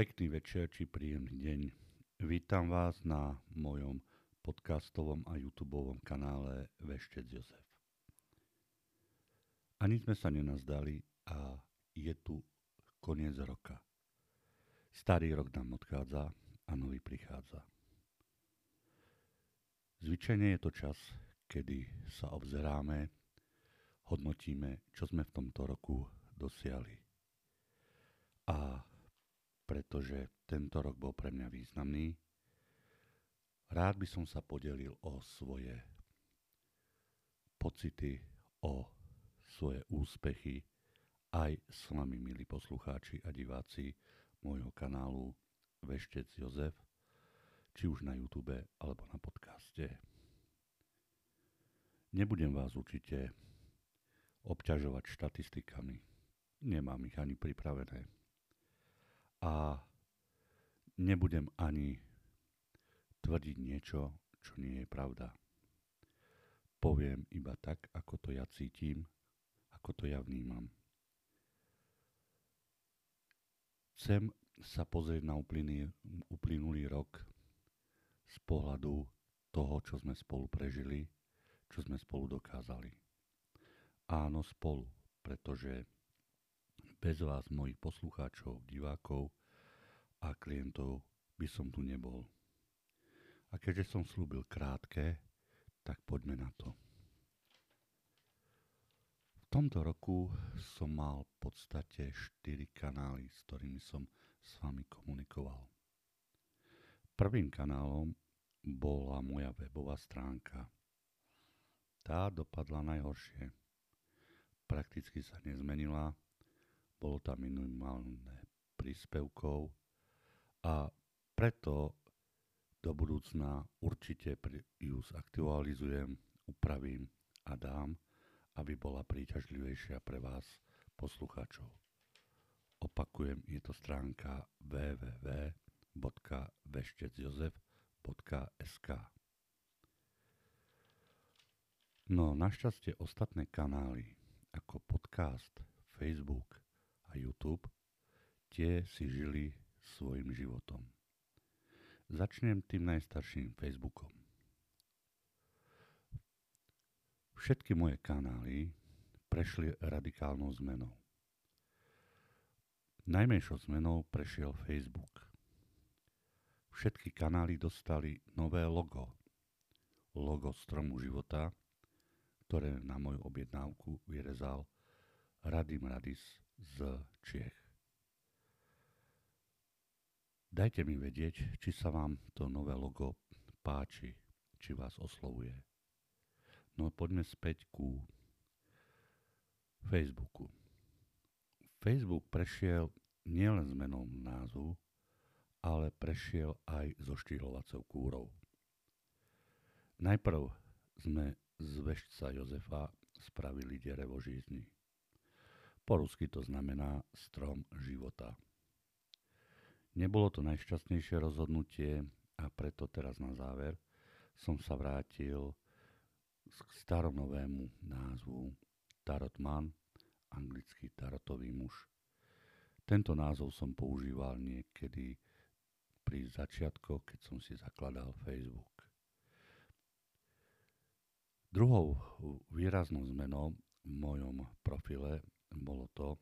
Pekný večer či príjemný deň. Vítam vás na mojom podcastovom a youtube kanále Veštec Jozef. Ani sme sa nenazdali a je tu koniec roka. Starý rok nám odchádza a nový prichádza. Zvyčajne je to čas, kedy sa obzeráme, hodnotíme, čo sme v tomto roku dosiahli. A pretože tento rok bol pre mňa významný. Rád by som sa podelil o svoje pocity, o svoje úspechy aj s vami, milí poslucháči a diváci môjho kanálu Veštec Jozef, či už na YouTube alebo na podcaste. Nebudem vás určite obťažovať štatistikami. Nemám ich ani pripravené a nebudem ani tvrdiť niečo, čo nie je pravda. Poviem iba tak, ako to ja cítim, ako to ja vnímam. Chcem sa pozrieť na uplynulý, uplynulý rok z pohľadu toho, čo sme spolu prežili, čo sme spolu dokázali. Áno, spolu, pretože bez vás, mojich poslucháčov, divákov a klientov by som tu nebol. A keďže som slúbil krátke, tak poďme na to. V tomto roku som mal v podstate 4 kanály, s ktorými som s vami komunikoval. Prvým kanálom bola moja webová stránka. Tá dopadla najhoršie. Prakticky sa nezmenila, bolo tam minimálne príspevkov a preto do budúcna určite ju zaktualizujem, upravím a dám, aby bola príťažlivejšia pre vás, poslucháčov. Opakujem, je to stránka www.veštecjozef.sk No, našťastie ostatné kanály, ako podcast, Facebook, a YouTube, tie si žili svojim životom. Začnem tým najstarším Facebookom. Všetky moje kanály prešli radikálnou zmenou. Najmenšou zmenou prešiel Facebook. Všetky kanály dostali nové logo. Logo stromu života, ktoré na moju objednávku vyrezal Radim Radis z Čiech. Dajte mi vedieť, či sa vám to nové logo páči, či vás oslovuje. No poďme späť ku Facebooku. Facebook prešiel nielen zmenou názvu, ale prešiel aj so štýlovacou kúrou. Najprv sme z vešca Jozefa spravili derevo žízny. Po rusky to znamená strom života. Nebolo to najšťastnejšie rozhodnutie a preto teraz na záver som sa vrátil k staronovému názvu Tarotman, anglický tarotový muž. Tento názov som používal niekedy pri začiatkoch, keď som si zakladal Facebook. Druhou výraznou zmenou v mojom profile bolo to,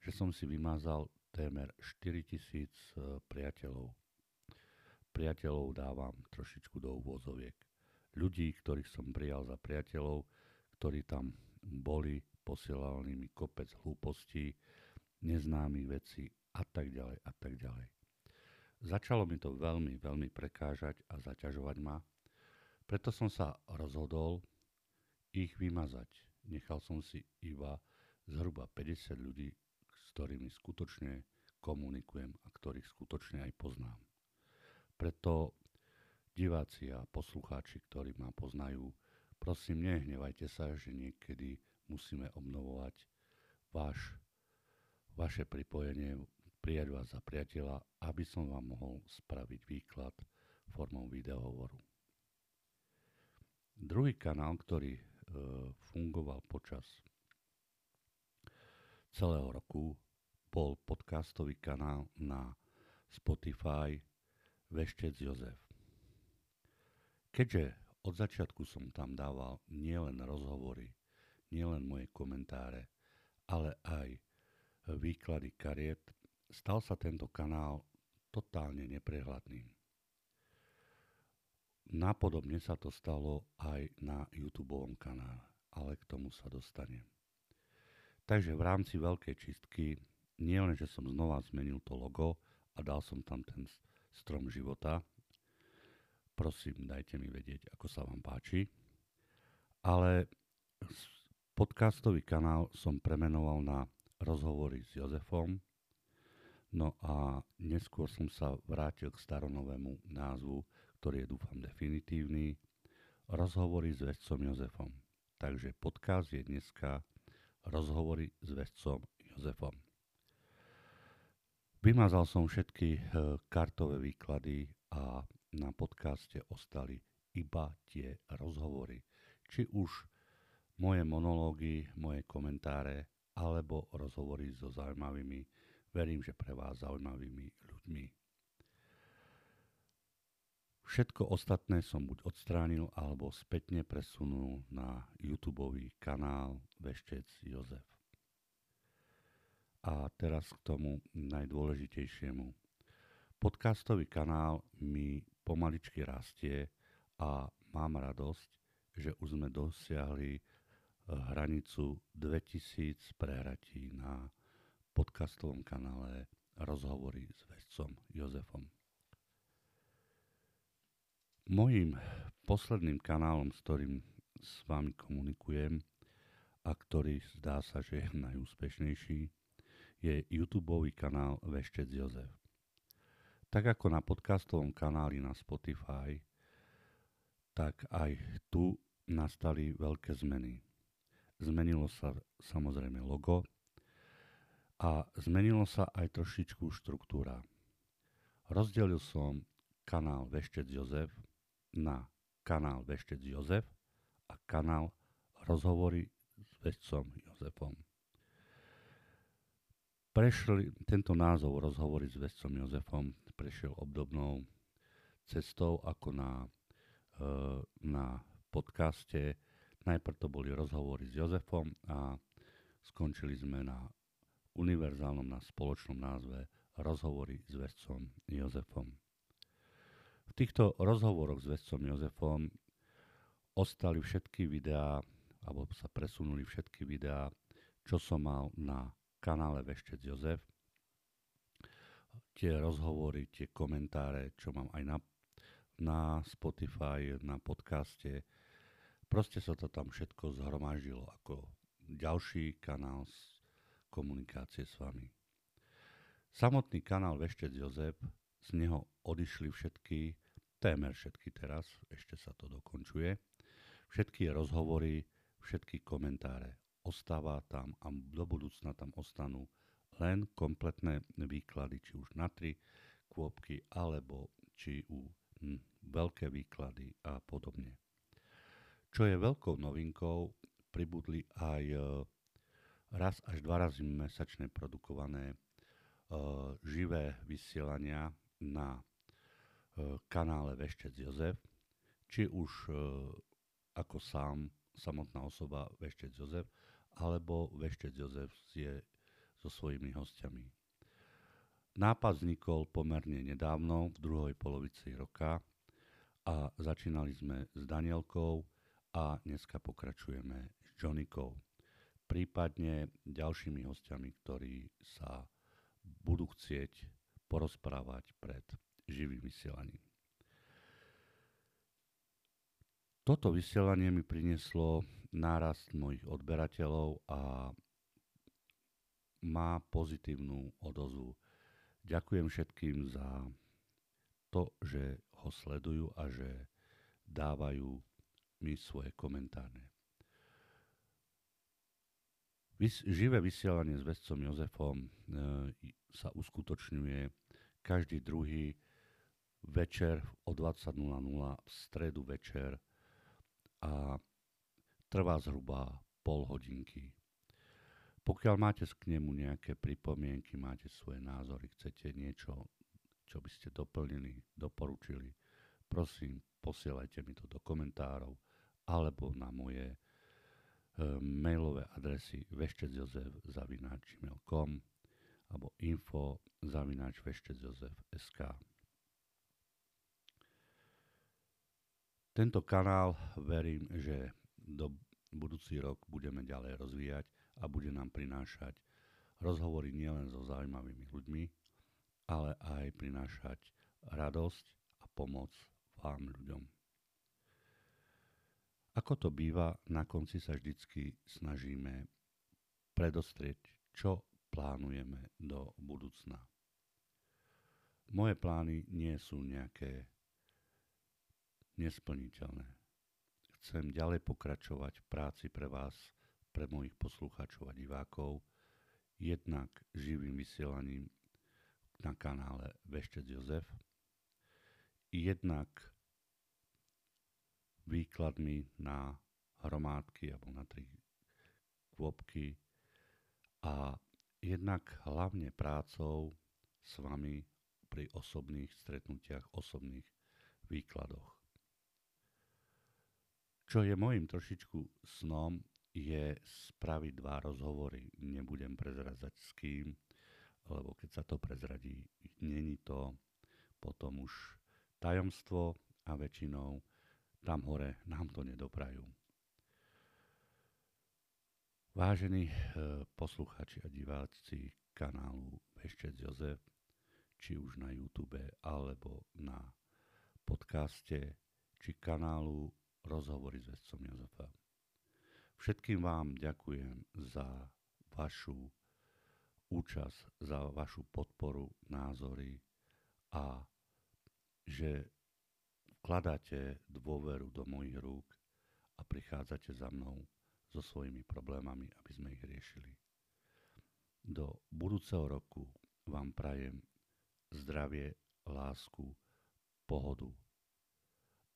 že som si vymázal témer 4000 e, priateľov. Priateľov dávam trošičku do úvozoviek. Ľudí, ktorých som prijal za priateľov, ktorí tam boli, posielali mi kopec hlúpostí, neznámych vecí a tak ďalej a tak ďalej. Začalo mi to veľmi, veľmi prekážať a zaťažovať ma, preto som sa rozhodol ich vymazať. Nechal som si iba zhruba 50 ľudí, s ktorými skutočne komunikujem a ktorých skutočne aj poznám. Preto diváci a poslucháči, ktorí ma poznajú, prosím, nehnevajte sa, že niekedy musíme obnovovať váš, vaše pripojenie, prijať vás za priateľa, aby som vám mohol spraviť výklad formou videohovoru. Druhý kanál, ktorý e, fungoval počas celého roku bol podcastový kanál na Spotify Veštec Jozef. Keďže od začiatku som tam dával nielen rozhovory, nielen moje komentáre, ale aj výklady kariet, stal sa tento kanál totálne neprehľadným. Napodobne sa to stalo aj na YouTube kanále, ale k tomu sa dostanem. Takže v rámci veľkej čistky nie len, že som znova zmenil to logo a dal som tam ten strom života, prosím, dajte mi vedieť, ako sa vám páči, ale podcastový kanál som premenoval na rozhovory s Jozefom, no a neskôr som sa vrátil k staronovému názvu, ktorý je dúfam definitívny, rozhovory s vedcom Jozefom. Takže podcast je dneska rozhovory s vedcom Jozefom. Vymazal som všetky e, kartové výklady a na podcaste ostali iba tie rozhovory. Či už moje monológy, moje komentáre, alebo rozhovory so zaujímavými, verím, že pre vás zaujímavými ľuďmi. Všetko ostatné som buď odstránil alebo spätne presunul na YouTube kanál Veštec Jozef. A teraz k tomu najdôležitejšiemu. Podcastový kanál mi pomaličky rastie a mám radosť, že už sme dosiahli eh, hranicu 2000 prehratí na podcastovom kanále Rozhovory s vedcom Jozefom. Mojím posledným kanálom, s ktorým s vami komunikujem a ktorý zdá sa, že je najúspešnejší, je YouTube kanál Veštec Jozef. Tak ako na podcastovom kanáli na Spotify, tak aj tu nastali veľké zmeny. Zmenilo sa samozrejme logo a zmenilo sa aj trošičku štruktúra. Rozdelil som kanál Veštec Jozef na kanál Veštec Jozef a kanál Rozhovory s vedcom Jozefom. Prešli, tento názov Rozhovory s vedcom Jozefom prešiel obdobnou cestou ako na, e, na podcaste. Najprv to boli rozhovory s Jozefom a skončili sme na univerzálnom, na spoločnom názve Rozhovory s vedcom Jozefom. V týchto rozhovoroch s vedcom Jozefom ostali všetky videá, alebo sa presunuli všetky videá, čo som mal na kanále Veštec Jozef. Tie rozhovory, tie komentáre, čo mám aj na, na Spotify, na podcaste. Proste sa to tam všetko zhromaždilo ako ďalší kanál komunikácie s vami. Samotný kanál Veštec Jozef z neho odišli všetky, témer všetky teraz, ešte sa to dokončuje, všetky rozhovory, všetky komentáre. Ostáva tam a do budúcna tam ostanú len kompletné výklady, či už na tri kôpky, alebo či u hm, veľké výklady a podobne. Čo je veľkou novinkou, pribudli aj e, raz až dva razy mesačne produkované e, živé vysielania na e, kanále Veštec Jozef, či už e, ako sám, samotná osoba Veštec Jozef, alebo Veštec Jozef je so svojimi hostiami. Nápad vznikol pomerne nedávno, v druhej polovici roka a začínali sme s Danielkou a dneska pokračujeme s Johnikou. Prípadne ďalšími hostiami, ktorí sa budú chcieť porozprávať pred živým vysielaním. Toto vysielanie mi prinieslo nárast mojich odberateľov a má pozitívnu odozvu. Ďakujem všetkým za to, že ho sledujú a že dávajú mi svoje komentáre. Živé vysielanie s vedcom Jozefom e, sa uskutočňuje každý druhý večer o 20.00 v stredu večer a trvá zhruba pol hodinky. Pokiaľ máte k nemu nejaké pripomienky, máte svoje názory, chcete niečo, čo by ste doplnili, doporučili, prosím, posielajte mi to do komentárov alebo na moje mailové adresy veštecjozef.gmail.com alebo info zavináč veštecjozef.sk Tento kanál verím, že do budúci rok budeme ďalej rozvíjať a bude nám prinášať rozhovory nielen so zaujímavými ľuďmi, ale aj prinášať radosť a pomoc vám ľuďom. Ako to býva, na konci sa vždycky snažíme predostrieť, čo plánujeme do budúcna. Moje plány nie sú nejaké nesplniteľné. Chcem ďalej pokračovať v práci pre vás, pre mojich poslucháčov a divákov, jednak živým vysielaním na kanále Veštec Jozef, jednak výkladmi na hromádky alebo na tri kvopky a jednak hlavne prácou s vami pri osobných stretnutiach, osobných výkladoch. Čo je môjim trošičku snom, je spraviť dva rozhovory. Nebudem prezrazať s kým, lebo keď sa to prezradí, není to potom už tajomstvo a väčšinou tam hore nám to nedoprajú. Vážení e, posluchači a diváci kanálu Veščec Jozef, či už na YouTube alebo na podcaste, či kanálu Rozhovory s vedcom Jozefa. Všetkým vám ďakujem za vašu účasť, za vašu podporu, názory a že vkladáte dôveru do mojich rúk a prichádzate za mnou so svojimi problémami, aby sme ich riešili. Do budúceho roku vám prajem zdravie, lásku, pohodu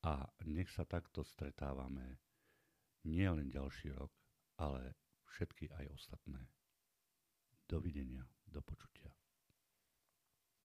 a nech sa takto stretávame nie len ďalší rok, ale všetky aj ostatné. Dovidenia, do počutia.